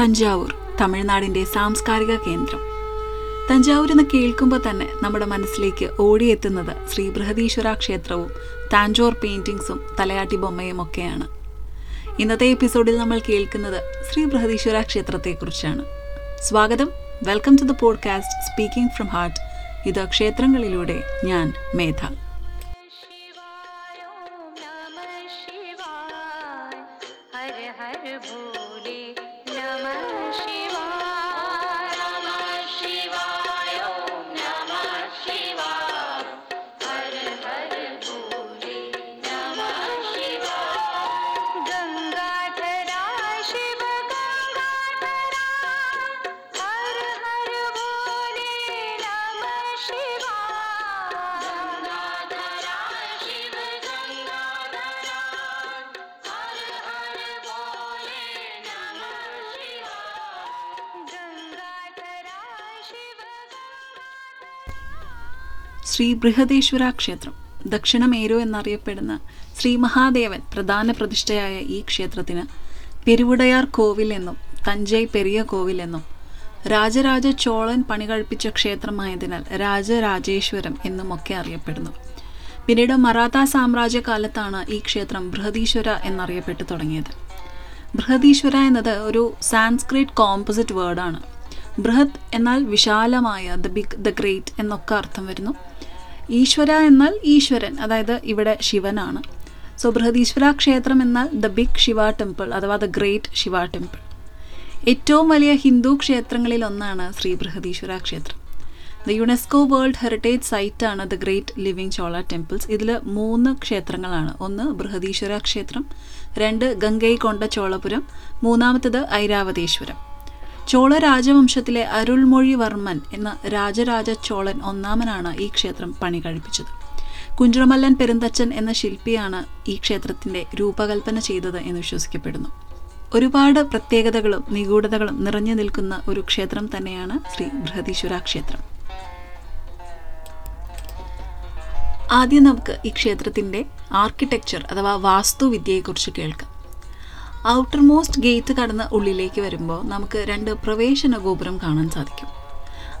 തഞ്ചാവൂർ തമിഴ്നാടിന്റെ സാംസ്കാരിക കേന്ദ്രം. തഞ്ചാവൂർ എന്ന് കേൾക്കുമ്പോൾ തന്നെ നമ്മുടെ മനസ്സിലേക്ക് ഓടിയെത്തുന്നത് ശ്രീ ബൃഹദീശ്വര ക്ഷേത്രവും താഞ്ചോർ പെയിന്റിങ്സും തലയാട്ടി ബൊമ്മയും ഒക്കെയാണ്. ഇന്നത്തെ എപ്പിസോഡിൽ നമ്മൾ കേൾക്കുന്നത് ശ്രീ ബൃഹദീശ്വര ക്ഷേത്രത്തെക്കുറിച്ചാണ്. സ്വാഗതം. Welcome to the podcast speaking from heart ഇത് ക്ഷേത്രങ്ങളിലൂടെ ഞാൻ മേധ. ശ്രീ ബൃഹദേശ്വര ക്ഷേത്രം ദക്ഷിണമേരു എന്നറിയപ്പെടുന്ന ശ്രീ മഹാദേവൻ പ്രധാന പ്രതിഷ്ഠയായ ഈ ക്ഷേത്രത്തിന് പെരുവുടയാർ കോവിൽ എന്നും തഞ്ചൈ പെരിയ കോവിൽ എന്നും രാജരാജ ചോളൻ പണി പണികഴിപ്പിച്ച ക്ഷേത്രമായതിനാൽ രാജരാജേശ്വരം എന്നുമൊക്കെ അറിയപ്പെടുന്നു. പിന്നീട് മറാത്ത സാമ്രാജ്യ കാലത്താണ് ഈ ക്ഷേത്രം ബൃഹദീശ്വര എന്നറിയപ്പെട്ടു തുടങ്ങിയത്. ബൃഹദീശ്വര എന്നത് ഒരു സാൻസ്ക്രിറ്റ് കോമ്പോസിറ്റ് വേർഡാണ്. ബൃഹത് എന്നാൽ വിശാലമായ ദ ബിഗ് ദ ഗ്രേറ്റ് എന്നൊക്കെ അർത്ഥം വരുന്നു. ഈശ്വര എന്നാൽ ഈശ്വരൻ അതായത് ഇവിടെ ശിവനാണ്. സോ ബൃഹദീശ്വര ക്ഷേത്രം എന്നാൽ ദ ബിഗ് ശിവ ടെമ്പിൾ അഥവാ ദ ഗ്രേറ്റ് ശിവ ടെമ്പിൾ. ഏറ്റവും വലിയ ഹിന്ദു ക്ഷേത്രങ്ങളിൽ ഒന്നാണ് ശ്രീ ബൃഹദീശ്വര ക്ഷേത്രം. The UNESCO world heritage site ആണ് the great living Chola temples. ഇതിൽ മൂന്ന് ക്ഷേത്രങ്ങളാണ്. ഒന്ന് ബൃഹദീശ്വര ക്ഷേത്രം രണ്ട് ഗംഗൈകൊണ്ട ചോളപുരം മൂന്നാമത്തേത് ഐരാവതേശ്വരം. ചോള രാജവംശത്തിലെ അരുൾമൊഴിവർമ്മൻ എന്ന രാജരാജ ചോളൻ ഒന്നാമനാണ് ഈ ക്ഷേത്രം പണി കഴിപ്പിച്ചത്. കുഞ്ചുറമല്ലൻ പെരുന്തച്ചൻ എന്ന ശില്പിയാണ് ഈ ക്ഷേത്രത്തിന്റെ രൂപകൽപ്പന ചെയ്തത് എന്ന് വിശ്വസിക്കപ്പെടുന്നു. ഒരുപാട് പ്രത്യേകതകളും നിഗൂഢതകളും നിറഞ്ഞു നിൽക്കുന്ന ഒരു ക്ഷേത്രം തന്നെയാണ് ശ്രീ ബൃഹദീശ്വര ക്ഷേത്രം. ആദ്യം നമുക്ക് ഈ ക്ഷേത്രത്തിന്റെ ആർക്കിടെക്ചർ അഥവാ വാസ്തുവിദ്യയെക്കുറിച്ച് കേൾക്കാം. ഔട്ടർ മോസ്റ്റ് ഗേറ്റ് കടന്ന് ഉള്ളിലേക്ക് വരുമ്പോൾ നമുക്ക് രണ്ട് പ്രവേശന ഗോപുരം കാണാൻ സാധിക്കും.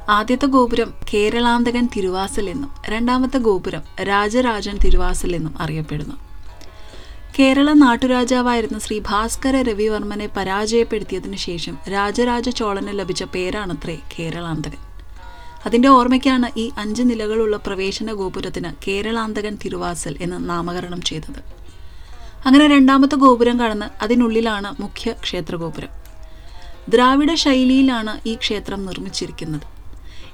ആദ്യത്തെ ഗോപുരം കേരളാന്തകൻ തിരുവാസൽ എന്നും രണ്ടാമത്തെ ഗോപുരം രാജരാജൻ തിരുവാസൽ എന്നും അറിയപ്പെടുന്നു. കേരള നാട്ടുരാജാവായിരുന്ന ശ്രീ ഭാസ്കര രവിവർമ്മനെ പരാജയപ്പെടുത്തിയതിനു ശേഷം രാജരാജ ചോളന് ലഭിച്ച പേരാണത്രേ കേരളാന്തകൻ. അതിന്റെ ഓർമ്മയ്ക്കാണ് ഈ അഞ്ച് നിലകളുള്ള പ്രവേശന ഗോപുരത്തിന് കേരളാന്തകൻ തിരുവാസൽ എന്ന് നാമകരണം ചെയ്തത്. അങ്ങനെ രണ്ടാമത്തെ ഗോപുരം കടന്ന് അതിനുള്ളിലാണ് മുഖ്യ ക്ഷേത്രഗോപുരം ദ്രാവിഡ ശൈലിയിലാണ് ഈ ക്ഷേത്രം നിർമ്മിച്ചിരിക്കുന്നത്.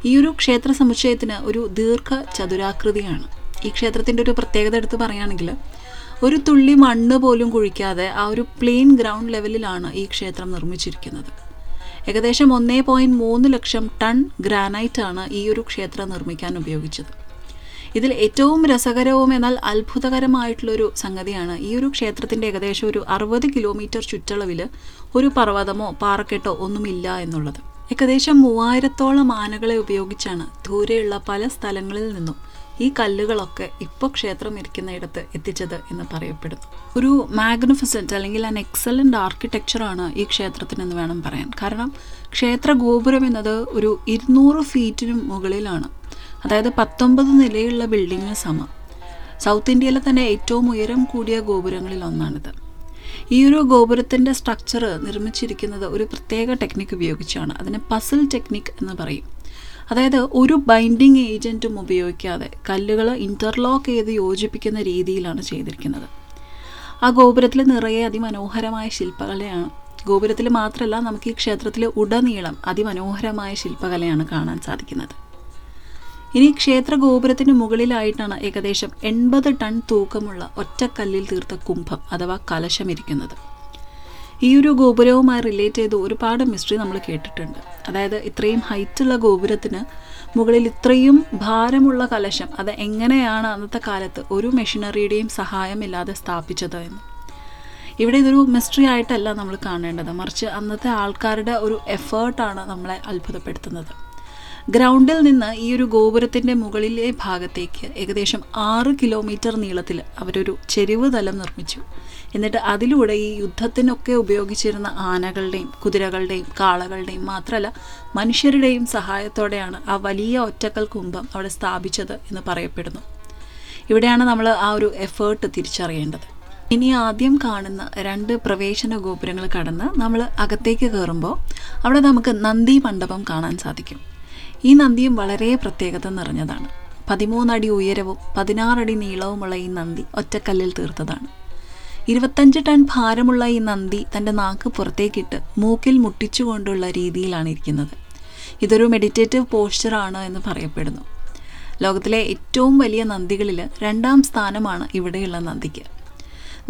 ഈ ഒരു ക്ഷേത്ര സമുച്ചയത്തിന് ഒരു ദീർഘ ചതുരാകൃതിയാണ് ഈ ക്ഷേത്രത്തിന്റെ ഒരു പ്രത്യേകത എടുത്ത് പറയുകയാണെങ്കിൽ ഒരു തുള്ളി മണ്ണ് പോലും കുഴിക്കാതെ ആ ഒരു പ്ലെയിൻ ഗ്രൗണ്ട് ലെവലിലാണ് ഈ ക്ഷേത്രം നിർമ്മിച്ചിരിക്കുന്നത്. ഏകദേശം ഒന്നേ പോയിന്റ് മൂന്ന് ലക്ഷം ടൺ ഗ്രാനൈറ്റ് ആണ് ഈ ഒരു ക്ഷേത്രം നിർമ്മിക്കാൻ ഉപയോഗിച്ചത്. ഇതിൽ ഏറ്റവും രസകരവും എന്നാൽ അത്ഭുതകരമായിട്ടുള്ളൊരു സംഗതിയാണ് ഈ ഒരു ക്ഷേത്രത്തിന്റെ ഏകദേശം ഒരു അറുപത് കിലോമീറ്റർ ചുറ്റളവിൽ ഒരു പർവതമോ പാറക്കെട്ടോ ഒന്നുമില്ല എന്നുള്ളത്. ഏകദേശം മൂവായിരത്തോളം ആനകളെ ഉപയോഗിച്ചാണ് ദൂരെയുള്ള പല സ്ഥലങ്ങളിൽ നിന്നും ഈ കല്ലുകളൊക്കെ ഇപ്പോൾ ക്ഷേത്രം ഇരിക്കുന്നയിടത്ത് എത്തിച്ചത് എന്ന് പറയപ്പെടുന്നു. ഒരു മാഗ്നിഫിസന്റ് അല്ലെങ്കിൽ അൻ എക്സലന്റ് ആർക്കിടെക്ചറാണ് ഈ ക്ഷേത്രത്തിനെന്ന് വേണം പറയാൻ. കാരണം ക്ഷേത്ര ഗോപുരം എന്നത് ഒരു ഇരുന്നൂറ് ഫീറ്റിനും മുകളിലാണ്. അതായത് പത്തൊമ്പത് നിലയുള്ള ബിൽഡിങ്ങിന് സമ. സൗത്ത് ഇന്ത്യയിലെ തന്നെ ഏറ്റവും ഉയരം കൂടിയ ഗോപുരങ്ങളിൽ ഒന്നാണിത്. ഈ ഒരു ഗോപുരത്തിന്റെ സ്ട്രക്ചർ നിർമ്മിച്ചിരിക്കുന്നത് ഒരു പ്രത്യേക ടെക്നിക്ക് ഉപയോഗിച്ചാണ്. അതിനെ പസിൽ ടെക്നിക് എന്ന് പറയും. അതായത് ഒരു ബൈൻഡിങ് ഏജന്റും ഉപയോഗിക്കാതെ കല്ലുകൾ ഇന്റർലോക്ക് ചെയ്ത് യോജിപ്പിക്കുന്ന രീതിയിലാണ് ചെയ്തിരിക്കുന്നത്. ആ ഗോപുരത്തിൽ നിറയെ അതിമനോഹരമായ ശില്പകലയാണ്. ഗോപുരത്തിൽ മാത്രമല്ല നമുക്ക് ഈ ക്ഷേത്രത്തിൽ ഉടനീളം അതിമനോഹരമായ ശില്പകലയാണ് കാണാൻ സാധിക്കുന്നത്. ഇനി ക്ഷേത്ര ഗോപുരത്തിന് മുകളിലായിട്ടാണ് ഏകദേശം എൺപത് ടൺ തൂക്കമുള്ള ഒറ്റക്കല്ലിൽ തീർത്ത കുംഭം അഥവാ കലശം ഇരിക്കുന്നത് ഈ ഒരു ഗോപുരവുമായി റിലേറ്റ് ചെയ്ത് ഒരുപാട് മിസ്റ്ററി നമ്മൾ കേട്ടിട്ടുണ്ട്. അതായത് ഇത്രയും ഹൈറ്റുള്ള ഗോപുരത്തിന് മുകളിൽ ഇത്രയും ഭാരമുള്ള കലശം അത് എങ്ങനെയാണ് അന്നത്തെ കാലത്ത് ഒരു മെഷീനറിയുടെയും സഹായമില്ലാതെ സ്ഥാപിച്ചത് എന്ന്. ഇവിടെ ഇതൊരു മിസ്റ്ററി ആയിട്ടല്ല നമ്മൾ കാണേണ്ടത്. മറിച്ച് അന്നത്തെ ആൾക്കാരുടെ ഒരു എഫേർട്ടാണ് നമ്മളെ അത്ഭുതപ്പെടുത്തുന്നത്. ഗ്രൗണ്ടിൽ നിന്ന് ഈ ഒരു ഗോപുരത്തിന്റെ മുകളിലെ ഭാഗത്തേക്ക് ഏകദേശം ആറ് കിലോമീറ്റർ നീളത്തിൽ അവരൊരു ചെരിവ് തലം നിർമ്മിച്ചു. എന്നിട്ട് അതിലൂടെ ഈ യുദ്ധത്തിനൊക്കെ ഉപയോഗിച്ചിരുന്ന ആനകളുടെയും കുതിരകളുടെയും കാളകളുടെയും മാത്രമല്ല മനുഷ്യരുടെയും സഹായത്തോടെയാണ് ആ വലിയ ഒറ്റക്കൽ കുംഭം അവിടെ സ്ഥാപിച്ചത് എന്ന് പറയപ്പെടുന്നു. ഇവിടെയാണ് നമ്മൾ ആ ഒരു എഫേർട്ട് തിരിച്ചറിയേണ്ടത്. ഇനി ആദ്യം കാണുന്ന രണ്ട് പ്രവേശന ഗോപുരങ്ങൾ കടന്ന് നമ്മൾ അകത്തേക്ക് കയറുമ്പോൾ അവിടെ നമുക്ക് നന്ദി മണ്ഡപം കാണാൻ സാധിക്കും. ഈ നന്ദിയും വളരെ പ്രത്യേകത നിറഞ്ഞതാണ്. പതിമൂന്നടി ഉയരവും പതിനാറടി നീളവുമുള്ള ഈ നന്ദി ഒറ്റക്കല്ലിൽ തീർത്തതാണ്. ഇരുപത്തഞ്ച് ടൺ ഭാരമുള്ള ഈ നന്ദി തന്റെ നാക്ക് പുറത്തേക്കിട്ട് മൂക്കിൽ മുട്ടിച്ചുകൊണ്ടുള്ള രീതിയിലാണ് ഇരിക്കുന്നത്. ഇതൊരു മെഡിറ്റേറ്റീവ് പോസ്ചറാണ് എന്ന് പറയപ്പെടുന്നു. ലോകത്തിലെ ഏറ്റവും വലിയ നന്ദികളിൽ രണ്ടാം സ്ഥാനമാണ് ഇവിടെയുള്ള നന്ദിക്ക്.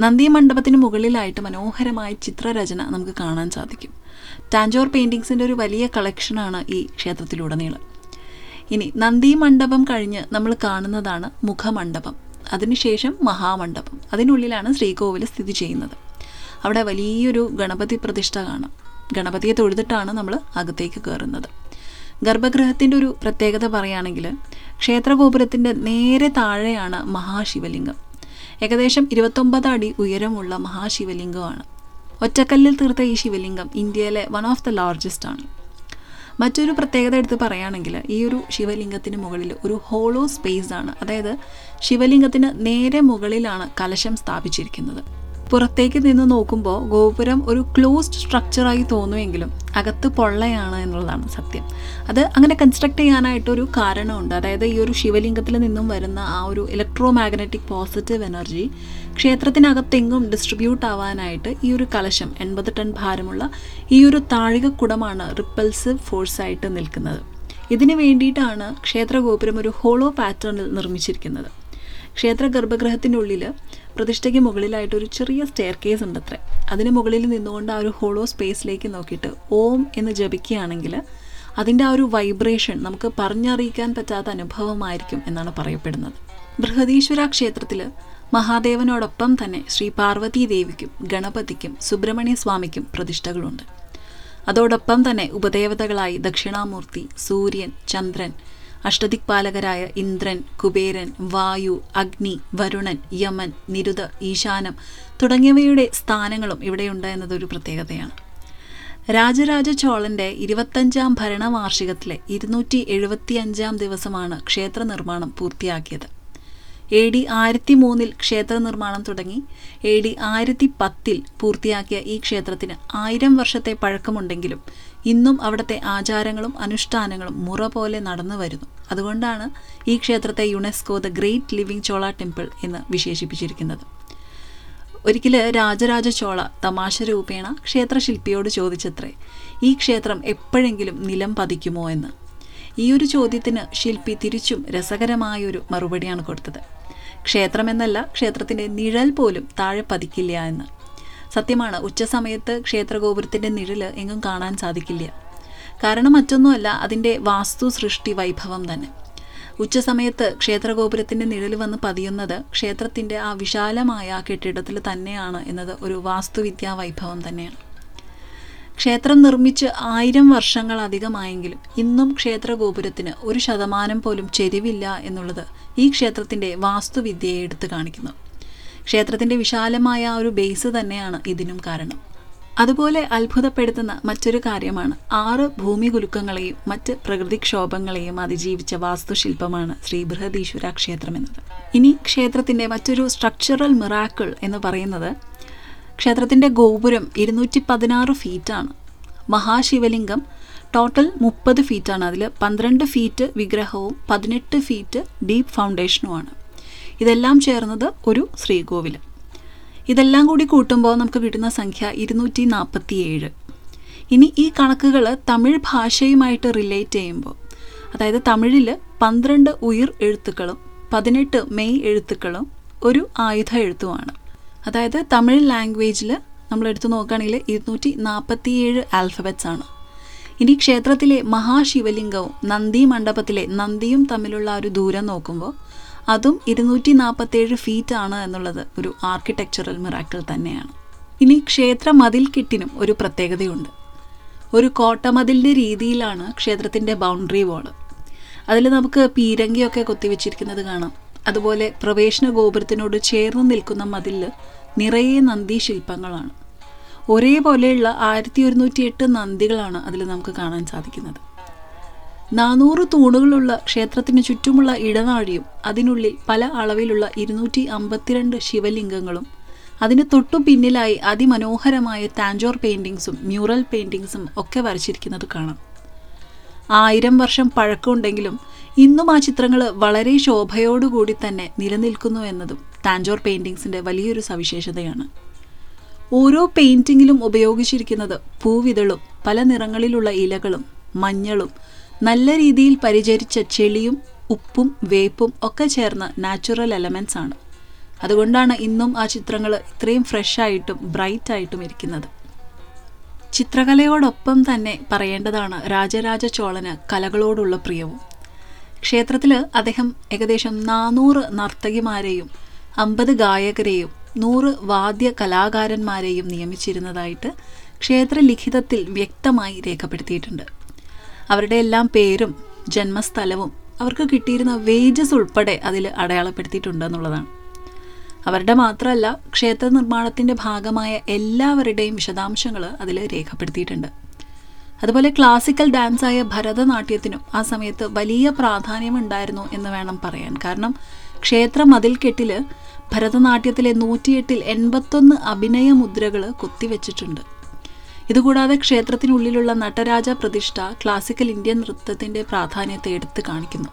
നന്ദി മണ്ഡപത്തിന് മുകളിലായിട്ട് മനോഹരമായ ചിത്രരചന നമുക്ക് കാണാൻ സാധിക്കും. ടാഞ്ചോർ പെയിന്റിങ്സിന്റെ ഒരു വലിയ കളക്ഷനാണ് ഈ ക്ഷേത്രത്തിലുടനീളം. ഇനി നന്ദി മണ്ഡപം കഴിഞ്ഞ് നമ്മൾ കാണുന്നതാണ് മുഖമണ്ഡപം. അതിനുശേഷം മഹാമണ്ഡപം. അതിനുള്ളിലാണ് ശ്രീകോവിൽ സ്ഥിതി ചെയ്യുന്നത്. അവിടെ വലിയൊരു ഗണപതി പ്രതിഷ്ഠ കാണാം. ഗണപതിയെ തൊഴുതിട്ടാണ് നമ്മൾ അകത്തേക്ക് കയറുന്നത്. ഗർഭഗൃഹത്തിന്റെ ഒരു പ്രത്യേകത പറയുകയാണെങ്കിൽ ക്ഷേത്രഗോപുരത്തിന്റെ നേരെ താഴെയാണ് മഹാശിവലിംഗം. ഏകദേശം ഇരുപത്തൊമ്പത് അടി ഉയരമുള്ള മഹാശിവലിംഗമാണ്. ഒറ്റക്കല്ലിൽ തീർത്ത ഈ ശിവലിംഗം ഇന്ത്യയിലെ വൺ ഓഫ് ദ ലാർജസ്റ്റ് ആണ്. മറ്റൊരു പ്രത്യേകത എടുത്ത് പറയുകയാണെങ്കിൽ ഈ ഒരു ശിവലിംഗത്തിന് മുകളിൽ ഒരു ഹോളോ സ്പേസ് ആണ്. അതായത് ശിവലിംഗത്തിന് നേരെ മുകളിലാണ് കലശം സ്ഥാപിച്ചിരിക്കുന്നത്. പുറത്തേക്ക് നിന്ന് നോക്കുമ്പോൾ ഗോപുരം ഒരു ക്ലോസ്ഡ് സ്ട്രക്ചറായി തോന്നുമെങ്കിലും അകത്ത് പൊള്ളയാണ് എന്നുള്ളതാണ് സത്യം. അത് അങ്ങനെ കൺസ്ട്രക്ട് ചെയ്യാനായിട്ടൊരു കാരണമുണ്ട്. അതായത് ഈ ഒരു ശിവലിംഗത്തിൽ നിന്നും വരുന്ന ആ ഒരു ഇലക്ട്രോ മാഗ്നറ്റിക് പോസിറ്റീവ് എനർജി ക്ഷേത്രത്തിനകത്തെങ്ങും ഡിസ്ട്രിബ്യൂട്ട് ആവാനായിട്ട് ഈ ഒരു കലശം എൺപത് ടൺ ഭാരമുള്ള ഈ ഒരു താഴികക്കുടമാണ് റിപ്പൾസീവ് ഫോഴ്സായിട്ട് നിൽക്കുന്നത്. ഇതിനു വേണ്ടിയിട്ടാണ് ക്ഷേത്രഗോപുരം ഒരു ഹോളോ പാറ്റേണിൽ നിർമ്മിച്ചിരിക്കുന്നത്. ക്ഷേത്ര ഗർഭഗൃഹത്തിനുള്ളിൽ പ്രതിഷ്ഠയ്ക്ക് മുകളിലായിട്ട് ഒരു ചെറിയ സ്റ്റെയർ കേസ് ഉണ്ട് അത്ര അതിന് മുകളിൽ നിന്നുകൊണ്ട് ആ ഒരു ഹോളോ സ്പേസിലേക്ക് നോക്കിയിട്ട് ഓം എന്ന് ജപിക്കുകയാണെങ്കിൽ അതിന്റെ ആ ഒരു വൈബ്രേഷൻ നമുക്ക് പറഞ്ഞറിയിക്കാൻ പറ്റാത്ത അനുഭവമായിരിക്കും എന്നാണ് പറയപ്പെടുന്നത്. ബൃഹദീശ്വര ക്ഷേത്രത്തിൽ മഹാദേവനോടൊപ്പം തന്നെ ശ്രീ പാർവതി ദേവിക്കും ഗണപതിക്കും സുബ്രഹ്മണ്യ സ്വാമിക്കും പ്രതിഷ്ഠകളുണ്ട്. അതോടൊപ്പം തന്നെ ഉപദേവതകളായി ദക്ഷിണാമൂർത്തി സൂര്യൻ ചന്ദ്രൻ അഷ്ടദിക്പാലകരായ ഇന്ദ്രൻ കുബേരൻ വായു അഗ്നി വരുണൻ യമൻ നിരുത ഈശാനം തുടങ്ങിയവയുടെ സ്ഥാനങ്ങളും ഇവിടെയുണ്ട് എന്നതൊരു പ്രത്യേകതയാണ്. രാജരാജ ചോളന്റെ ഇരുപത്തഞ്ചാം ഭരണവാർഷികത്തിലെ ഇരുന്നൂറ്റി എഴുപത്തിയഞ്ചാം ദിവസമാണ് ക്ഷേത്ര നിർമ്മാണം പൂർത്തിയാക്കിയത്. എ ഡി ആയിരത്തി മൂന്നിൽ ക്ഷേത്ര നിർമ്മാണം തുടങ്ങി എ ഡി ആയിരത്തി പത്തിൽ പൂർത്തിയാക്കിയ ഈ ക്ഷേത്രത്തിന് ആയിരം വർഷത്തെ പഴക്കമുണ്ടെങ്കിലും ഇന്നും അവിടുത്തെ ആചാരങ്ങളും അനുഷ്ഠാനങ്ങളും മുറ പോലെ നടന്നു വരുന്നു. അതുകൊണ്ടാണ് ഈ ക്ഷേത്രത്തെ UNESCO the great living Chola temple എന്ന് വിശേഷിപ്പിച്ചിരിക്കുന്നത്. ഒരിക്കൽ രാജരാജ ചോള തമാശ രൂപേണ ക്ഷേത്രശില്പിയോട് ചോദിച്ചത്രേ ഈ ക്ഷേത്രം എപ്പോഴെങ്കിലും നിലം പതിക്കുമോ എന്ന്? ഈ ഒരു ചോദ്യത്തിന് ശില്പി തിരിച്ചും രസകരമായൊരു മറുപടിയാണ് കൊടുത്തത്. ക്ഷേത്രമെന്നല്ല ക്ഷേത്രത്തിന്റെ നിഴൽ പോലും താഴെ പതിക്കില്ല എന്ന്. സത്യമാണ് ഉച്ചസമയത്ത് ക്ഷേത്രഗോപുരത്തിന്റെ നിഴൽ എങ്ങും കാണാൻ സാധിക്കില്ല. കാരണം മറ്റൊന്നുമല്ല അതിന്റെ വാസ്തു സൃഷ്ടി വൈഭവം തന്നെ. ഉച്ചസമയത്ത് ക്ഷേത്രഗോപുരത്തിന്റെ നിഴൽ വന്ന് പതിയുന്നത് ക്ഷേത്രത്തിന്റെ ആ വിശാലമായ കെട്ടിടത്തിൽ തന്നെയാണ് എന്നത് ഒരു വാസ്തുവിദ്യാ വൈഭവം തന്നെയാണ്. ക്ഷേത്രം നിർമ്മിച്ച് ആയിരം വർഷങ്ങളധികമായെങ്കിലും ഇന്നും ക്ഷേത്രഗോപുരത്തിന് ഒരു ശതമാനം പോലും ചെരിവില്ല എന്നുള്ളത് ഈ ക്ഷേത്രത്തിന്റെ വാസ്തുവിദ്യയെ എടുത്തു കാണിക്കുന്നു. ക്ഷേത്രത്തിന്റെ വിശാലമായ ആ ഒരു ബേസ് തന്നെയാണ് ഇതിനും കാരണം. അതുപോലെ അത്ഭുതപ്പെടുത്തുന്ന മറ്റൊരു കാര്യമാണ് ആറ് ഭൂമി കുലുക്കങ്ങളെയും മറ്റ് പ്രകൃതിക്ഷോഭങ്ങളെയും അതിജീവിച്ച വാസ്തുശില്പമാണ് ശ്രീ ബൃഹദീശ്വര ക്ഷേത്രം എന്നത്. ഇനി ക്ഷേത്രത്തിന്റെ മറ്റൊരു സ്ട്രക്ചറൽ മിറാക്കിൾ എന്ന് പറയുന്നത് ക്ഷേത്രത്തിന്റെ ഗോപുരം ഇരുന്നൂറ്റി പതിനാറ് ഫീറ്റാണ് മഹാശിവലിംഗം ടോട്ടൽ മുപ്പത് ഫീറ്റാണ് അതിൽ പന്ത്രണ്ട് ഫീറ്റ് വിഗ്രഹവും പതിനെട്ട് ഫീറ്റ് ഡീപ്പ് ഫൗണ്ടേഷനുമാണ് ഇതെല്ലാം ചേർന്നത് ഒരു ശ്രീകോവിൽ. ഇതെല്ലാം കൂടി കൂട്ടുമ്പോൾ നമുക്ക് കിട്ടുന്ന സംഖ്യ ഇരുന്നൂറ്റി നാൽപ്പത്തി ഏഴ് ഇനി ഈ കണക്കുകൾ തമിഴ് ഭാഷയുമായിട്ട് റിലേറ്റ് ചെയ്യുമ്പോൾ അതായത് തമിഴിൽ പന്ത്രണ്ട് ഉയിർ എഴുത്തുക്കളും പതിനെട്ട് മെയ് എഴുത്തുക്കളും ഒരു ആയുധ എഴുത്തുമാണ്. അതായത് തമിഴ് ലാംഗ്വേജിൽ നമ്മൾ എടുത്തു നോക്കുകയാണെങ്കിൽ ഇരുന്നൂറ്റി നാൽപ്പത്തിയേഴ് ആൽഫബറ്റ്സ് ആണ്. ഇനി ക്ഷേത്രത്തിലെ മഹാശിവലിംഗവും നന്ദി മണ്ഡപത്തിലെ നന്ദിയും തമ്മിലുള്ള ഒരു ദൂരം നോക്കുമ്പോൾ അതും ഇരുന്നൂറ്റി നാൽപ്പത്തേഴ് ഫീറ്റ് ആണ് എന്നുള്ളത് ഒരു ആർക്കിടെക്ചറൽ മിറാക്കിൾ തന്നെയാണ്. ഇനി ക്ഷേത്ര മതിൽക്കെട്ടിനും ഒരു പ്രത്യേകതയുണ്ട്. ഒരു കോട്ടമതിലിന്റെ രീതിയിലാണ് ക്ഷേത്രത്തിന്റെ ബൗണ്ടറി വാൾ അതിൽ നമുക്ക് പീരങ്കിയൊക്കെ കൊത്തിവെച്ചിരിക്കുന്നത് കാണാം. അതുപോലെ പ്രവേശന ഗോപുരത്തിനോട് ചേർന്ന് നിൽക്കുന്ന മതിലിൽ നിറയെ നന്ദി ശില്പങ്ങളാണ് ഒരേപോലെയുള്ള ആയിരത്തി ഒരുന്നൂറ്റി എട്ട് നന്ദികളാണ് അതിൽ നമുക്ക് കാണാൻ സാധിക്കുന്നത്. നാനൂറ് തൂണുകളുള്ള ക്ഷേത്രത്തിന് ചുറ്റുമുള്ള ഇടനാഴിയും അതിനുള്ളിൽ പല അളവിലുള്ള ഇരുന്നൂറ്റി അമ്പത്തിരണ്ട് ശിവലിംഗങ്ങളും. അതിന് തൊട്ടു പിന്നിലായി അതിമനോഹരമായ താഞ്ചോർ പെയിന്റിങ്സും മ്യൂറൽ പെയിന്റിങ്സും ഒക്കെ വരച്ചിരിക്കുന്നത് കാണാം. ആയിരം വർഷം പഴക്കമുണ്ടെങ്കിലും ഇന്നും ആ ചിത്രങ്ങൾ വളരെ ശോഭയോടുകൂടി തന്നെ നിലനിൽക്കുന്നു എന്നതും താഞ്ചോർ പെയിന്റിങ്സിന്റെ വലിയൊരു സവിശേഷതയാണ്. ഓരോ പെയിന്റിങ്ങിലും ഉപയോഗിച്ചിരിക്കുന്നത് പൂവിതളും പല നിറങ്ങളിലുള്ള ഇലകളും മഞ്ഞളും നല്ല രീതിയിൽ പരിചരിച്ച ചെളിയും ഉപ്പും വേപ്പും ഒക്കെ ചേർന്ന നാച്ചുറൽ എലമെൻസ് ആണ്. അതുകൊണ്ടാണ് ഇന്നും ആ ചിത്രങ്ങൾ ഇത്രയും ഫ്രഷായിട്ടും ബ്രൈറ്റ് ആയിട്ടും ഇരിക്കുന്നത്. ചിത്രകലയോടൊപ്പം തന്നെ പറയേണ്ടതാണ് രാജരാജ ചോളന് കലകളോടുള്ള പ്രിയവും. ക്ഷേത്രത്തിൽ അദ്ദേഹം ഏകദേശം നാനൂറ് നർത്തകിമാരെയും അമ്പത് ഗായകരെയും നൂറ് വാദ്യ കലാകാരന്മാരെയും നിയമിച്ചിരുന്നതായിട്ട് ക്ഷേത്രലിഖിതത്തിൽ വ്യക്തമായി രേഖപ്പെടുത്തിയിട്ടുണ്ട്. അവരുടെ എല്ലാം പേരും ജന്മസ്ഥലവും അവർക്ക് കിട്ടിയിരുന്ന വേജസ് ഉൾപ്പെടെ അതിൽ അടയാളപ്പെടുത്തിയിട്ടുണ്ട് എന്നുള്ളതാണ് അവരുടെ മാത്രമല്ല ക്ഷേത്ര നിർമ്മാണത്തിന്റെ ഭാഗമായ എല്ലാവരുടെയും വിശദാംശങ്ങൾ അതിൽ രേഖപ്പെടുത്തിയിട്ടുണ്ട്. അതുപോലെ ക്ലാസിക്കൽ ഡാൻസായ ഭരതനാട്യത്തിനും ആ സമയത്ത് വലിയ പ്രാധാന്യമുണ്ടായിരുന്നു എന്ന് വേണം പറയാൻ. കാരണം ക്ഷേത്ര മതിൽക്കെട്ടിൽ ഭരതനാട്യത്തിലെ നൂറ്റിയെട്ടിൽ എൺപത്തൊന്ന് അഭിനയ മുദ്രകൾ കൊത്തിവെച്ചിട്ടുണ്ട്. ഇതുകൂടാതെ ക്ഷേത്രത്തിനുള്ളിലുള്ള നടരാജ പ്രതിഷ്ഠ ക്ലാസിക്കൽ ഇന്ത്യൻ നൃത്തത്തിന്റെ പ്രാധാന്യത്തെ എടുത്തു കാണിക്കുന്നു.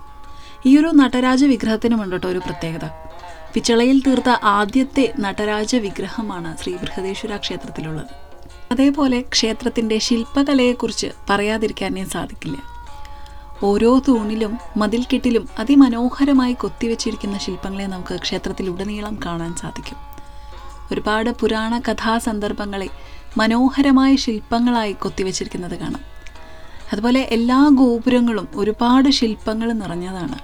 ഈയൊരു നടരാജ വിഗ്രഹത്തിനുമുണ്ട് കേട്ടോ ഒരു പ്രത്യേകത. പിച്ചളയിൽ തീർത്ത ആദ്യത്തെ നടരാജ വിഗ്രഹമാണ് ശ്രീ ബൃഹദേശ്വര ക്ഷേത്രത്തിലുള്ളത്. അതേപോലെ ക്ഷേത്രത്തിന്റെ ശില്പകലയെക്കുറിച്ച് പറയാതിരിക്കാനേ സാധിക്കില്ല. ഓരോ തൂണിലും മതിൽക്കെട്ടിലും അതിമനോഹരമായി കൊത്തിവെച്ചിരിക്കുന്ന ശില്പങ്ങളെ നമുക്ക് ക്ഷേത്രത്തിലുടനീളം കാണാൻ സാധിക്കും. ഒരുപാട് പുരാണ കഥാസന്ദർഭങ്ങളെ മനോഹരമായ ശില്പങ്ങളായി കൊത്തിവെച്ചിരിക്കുന്നത് കാണാം. അതുപോലെ എല്ലാ ഗോപുരങ്ങളും ഒരുപാട് ശില്പങ്ങൾ നിറഞ്ഞതാണ്.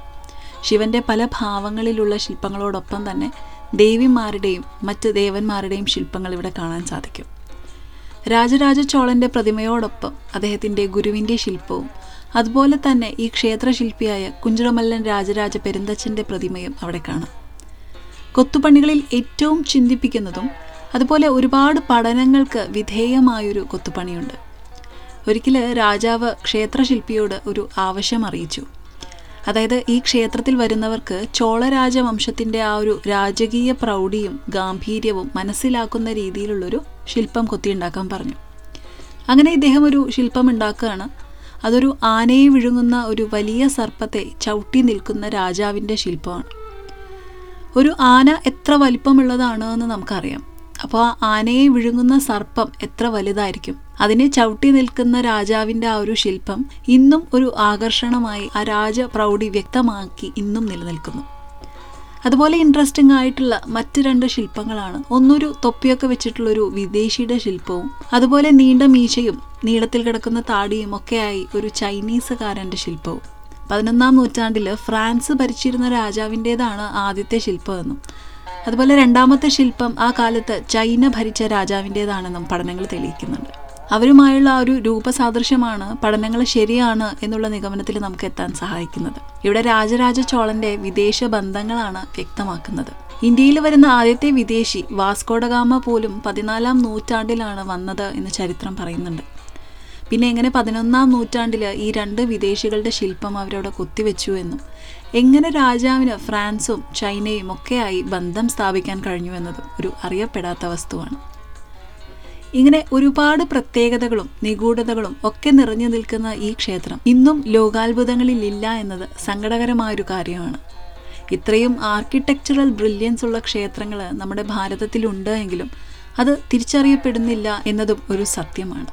ശിവന്റെ പല ഭാവങ്ങളിലുള്ള ശില്പങ്ങളോടൊപ്പം തന്നെ ദേവിമാരുടെയും മറ്റ് ദേവന്മാരുടെയും ശില്പങ്ങൾ ഇവിടെ കാണാൻ സാധിക്കും. രാജരാജ ചോളന്റെ പ്രതിമയോടൊപ്പം അദ്ദേഹത്തിന്റെ ഗുരുവിന്റെ ശില്പവും അതുപോലെ തന്നെ ഈ ക്ഷേത്രശില്പിയായ കുഞ്ചിറമല്ലൻ രാജരാജ പെരുന്തച്ഛന്റെ പ്രതിമയും അവിടെ കാണാം. കൊത്തുപണികളിൽ ഏറ്റവും ചിന്തിപ്പിക്കുന്നതും അതുപോലെ ഒരുപാട് പഠനങ്ങൾക്ക് വിധേയമായൊരു കൊത്തുപണിയുണ്ട്. ഒരിക്കൽ രാജാവ് ക്ഷേത്രശില്പിയോട് ഒരു ആവശ്യം അറിയിച്ചു. അതായത് ഈ ക്ഷേത്രത്തിൽ വരുന്നവർക്ക് ചോളരാജവംശത്തിന്റെ ആ ഒരു രാജകീയ പ്രൗഢിയും ഗാംഭീര്യവും മനസ്സിലാക്കുന്ന രീതിയിലുള്ളൊരു ശില്പം കൊത്തിയുണ്ടാക്കാൻ പറഞ്ഞു. അങ്ങനെ ഇദ്ദേഹം ഒരു ശില്പം ഉണ്ടാക്കുകയാണ് അതൊരു ആനയെ വിഴുങ്ങുന്ന ഒരു വലിയ സർപ്പത്തെ ചവിട്ടി നിൽക്കുന്ന രാജാവിന്റെ ശില്പമാണ്. ഒരു ആന എത്ര വലിപ്പമുള്ളതാണ് എന്ന് നമുക്കറിയാം. അപ്പോൾ ആ ആനയെ വിഴുങ്ങുന്ന സർപ്പം എത്ര വലുതായിരിക്കും? അതിനെ ചവിട്ടി നിൽക്കുന്ന രാജാവിന്റെ ആ ഒരു ശില്പം ഇന്നും ഒരു ആകർഷണമായി ആ രാജ പ്രൗഢി വ്യക്തമാക്കി ഇന്നും നിലനിൽക്കുന്നു. അതുപോലെ ഇൻട്രസ്റ്റിംഗ് ആയിട്ടുള്ള മറ്റ് രണ്ട് ശില്പങ്ങളാണ്. ഒന്നൊരു തൊപ്പിയൊക്കെ വെച്ചിട്ടുള്ളൊരു വിദേശിയുടെ ശില്പവും അതുപോലെ നീണ്ട മീശയും നീളത്തിൽ കിടക്കുന്ന താടിയും ഒക്കെയായി ഒരു ചൈനീസുകാരന്റെ ശില്പവും. പതിനൊന്നാം നൂറ്റാണ്ടിൽ ഫ്രാൻസ് ഭരിച്ചിരുന്ന രാജാവിന്റേതാണ് ആദ്യത്തെ ശില്പമെന്നും അതുപോലെ രണ്ടാമത്തെ ശില്പം ആ കാലത്ത് ചൈന ഭരിച്ച രാജാവിന്റേതാണെന്നും പഠനങ്ങൾ തെളിയിക്കുന്നുണ്ട്. അവരുമായുള്ള ആ ഒരു രൂപസാദൃശ്യമാണ് പഠനങ്ങൾ ശരിയാണ് എന്നുള്ള നിഗമനത്തിൽ നമുക്ക് എത്താൻ സഹായിക്കുന്നത്. ഇവിടെ രാജരാജ ചോളന്റെ വിദേശ ബന്ധങ്ങളാണ് വ്യക്തമാക്കുന്നത്. ഇന്ത്യയിൽ വരുന്ന ആദ്യത്തെ വിദേശി വാസ്കോഡഗാമ പോലും പതിനാലാം നൂറ്റാണ്ടിലാണ് വന്നത് എന്ന് ചരിത്രം പറയുന്നുണ്ട്. പിന്നെ എങ്ങനെ പതിനൊന്നാം നൂറ്റാണ്ടിൽ ഈ രണ്ട് വിദേശികളുടെ ശില്പം അവരവിടെ കൊത്തിവെച്ചു എന്നും എങ്ങനെ രാജാവിന് ഫ്രാൻസും ചൈനയും ഒക്കെയായി ബന്ധം സ്ഥാപിക്കാൻ കഴിഞ്ഞു എന്നത് ഒരു അറിയപ്പെടാത്ത വസ്തുവാണ്. ഇങ്ങനെ ഒരുപാട് പ്രത്യേകതകളും നിഗൂഢതകളും ഒക്കെ നിറഞ്ഞു നിൽക്കുന്ന ഈ ക്ഷേത്രം ഇന്നും ലോകാത്ഭുതങ്ങളിൽ ഇല്ല എന്നത് സങ്കടകരമായൊരു കാര്യമാണ്. ഇത്രയും ആർക്കിടെക്ചറൽ ബ്രില്യൻസ് ഉള്ള ക്ഷേത്രങ്ങൾ നമ്മുടെ ഭാരതത്തിലുണ്ട് എങ്കിലും അത് തിരിച്ചറിയപ്പെടുന്നില്ല എന്നതും ഒരു സത്യമാണ്.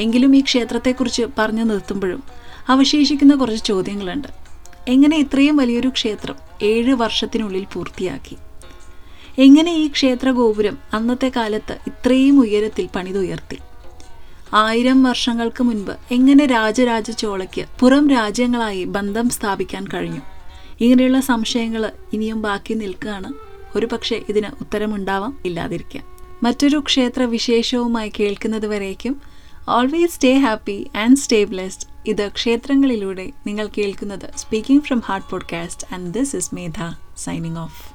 എങ്കിലും ഈ ക്ഷേത്രത്തെക്കുറിച്ച് പറഞ്ഞു നിർത്തുമ്പോഴും അവശേഷിക്കുന്ന കുറച്ച് ചോദ്യങ്ങളുണ്ട്. എങ്ങനെ ഇത്രയും വലിയൊരു ക്ഷേത്രം ഏഴ് വർഷത്തിനുള്ളിൽ പൂർത്തിയാക്കി? എങ്ങനെ ഈ ക്ഷേത്ര ഗോപുരം അന്നത്തെ കാലത്ത് ഇത്രയും ഉയരത്തിൽ പണിതുയർത്തി? ആയിരം വർഷങ്ങൾക്ക് മുൻപ് എങ്ങനെ രാജരാജ ചോളയ്ക്ക് പുറം രാജ്യങ്ങളായി ബന്ധം സ്ഥാപിക്കാൻ കഴിഞ്ഞു? ഇങ്ങനെയുള്ള സംശയങ്ങൾ ഇനിയും ബാക്കി നിൽക്കുകയാണ്. ഒരു പക്ഷേ ഇതിന് ഉത്തരമുണ്ടാവാം ഇല്ലാതിരിക്കാം മറ്റൊരു ക്ഷേത്ര വിശേഷവുമായി കേൾക്കുന്നത് വരേക്കും always stay happy and stay blessed ഇത് ക്ഷേത്രങ്ങളിലൂടെ നിങ്ങൾ കേൾക്കുന്നത് speaking from heart podcast and this is Medha signing off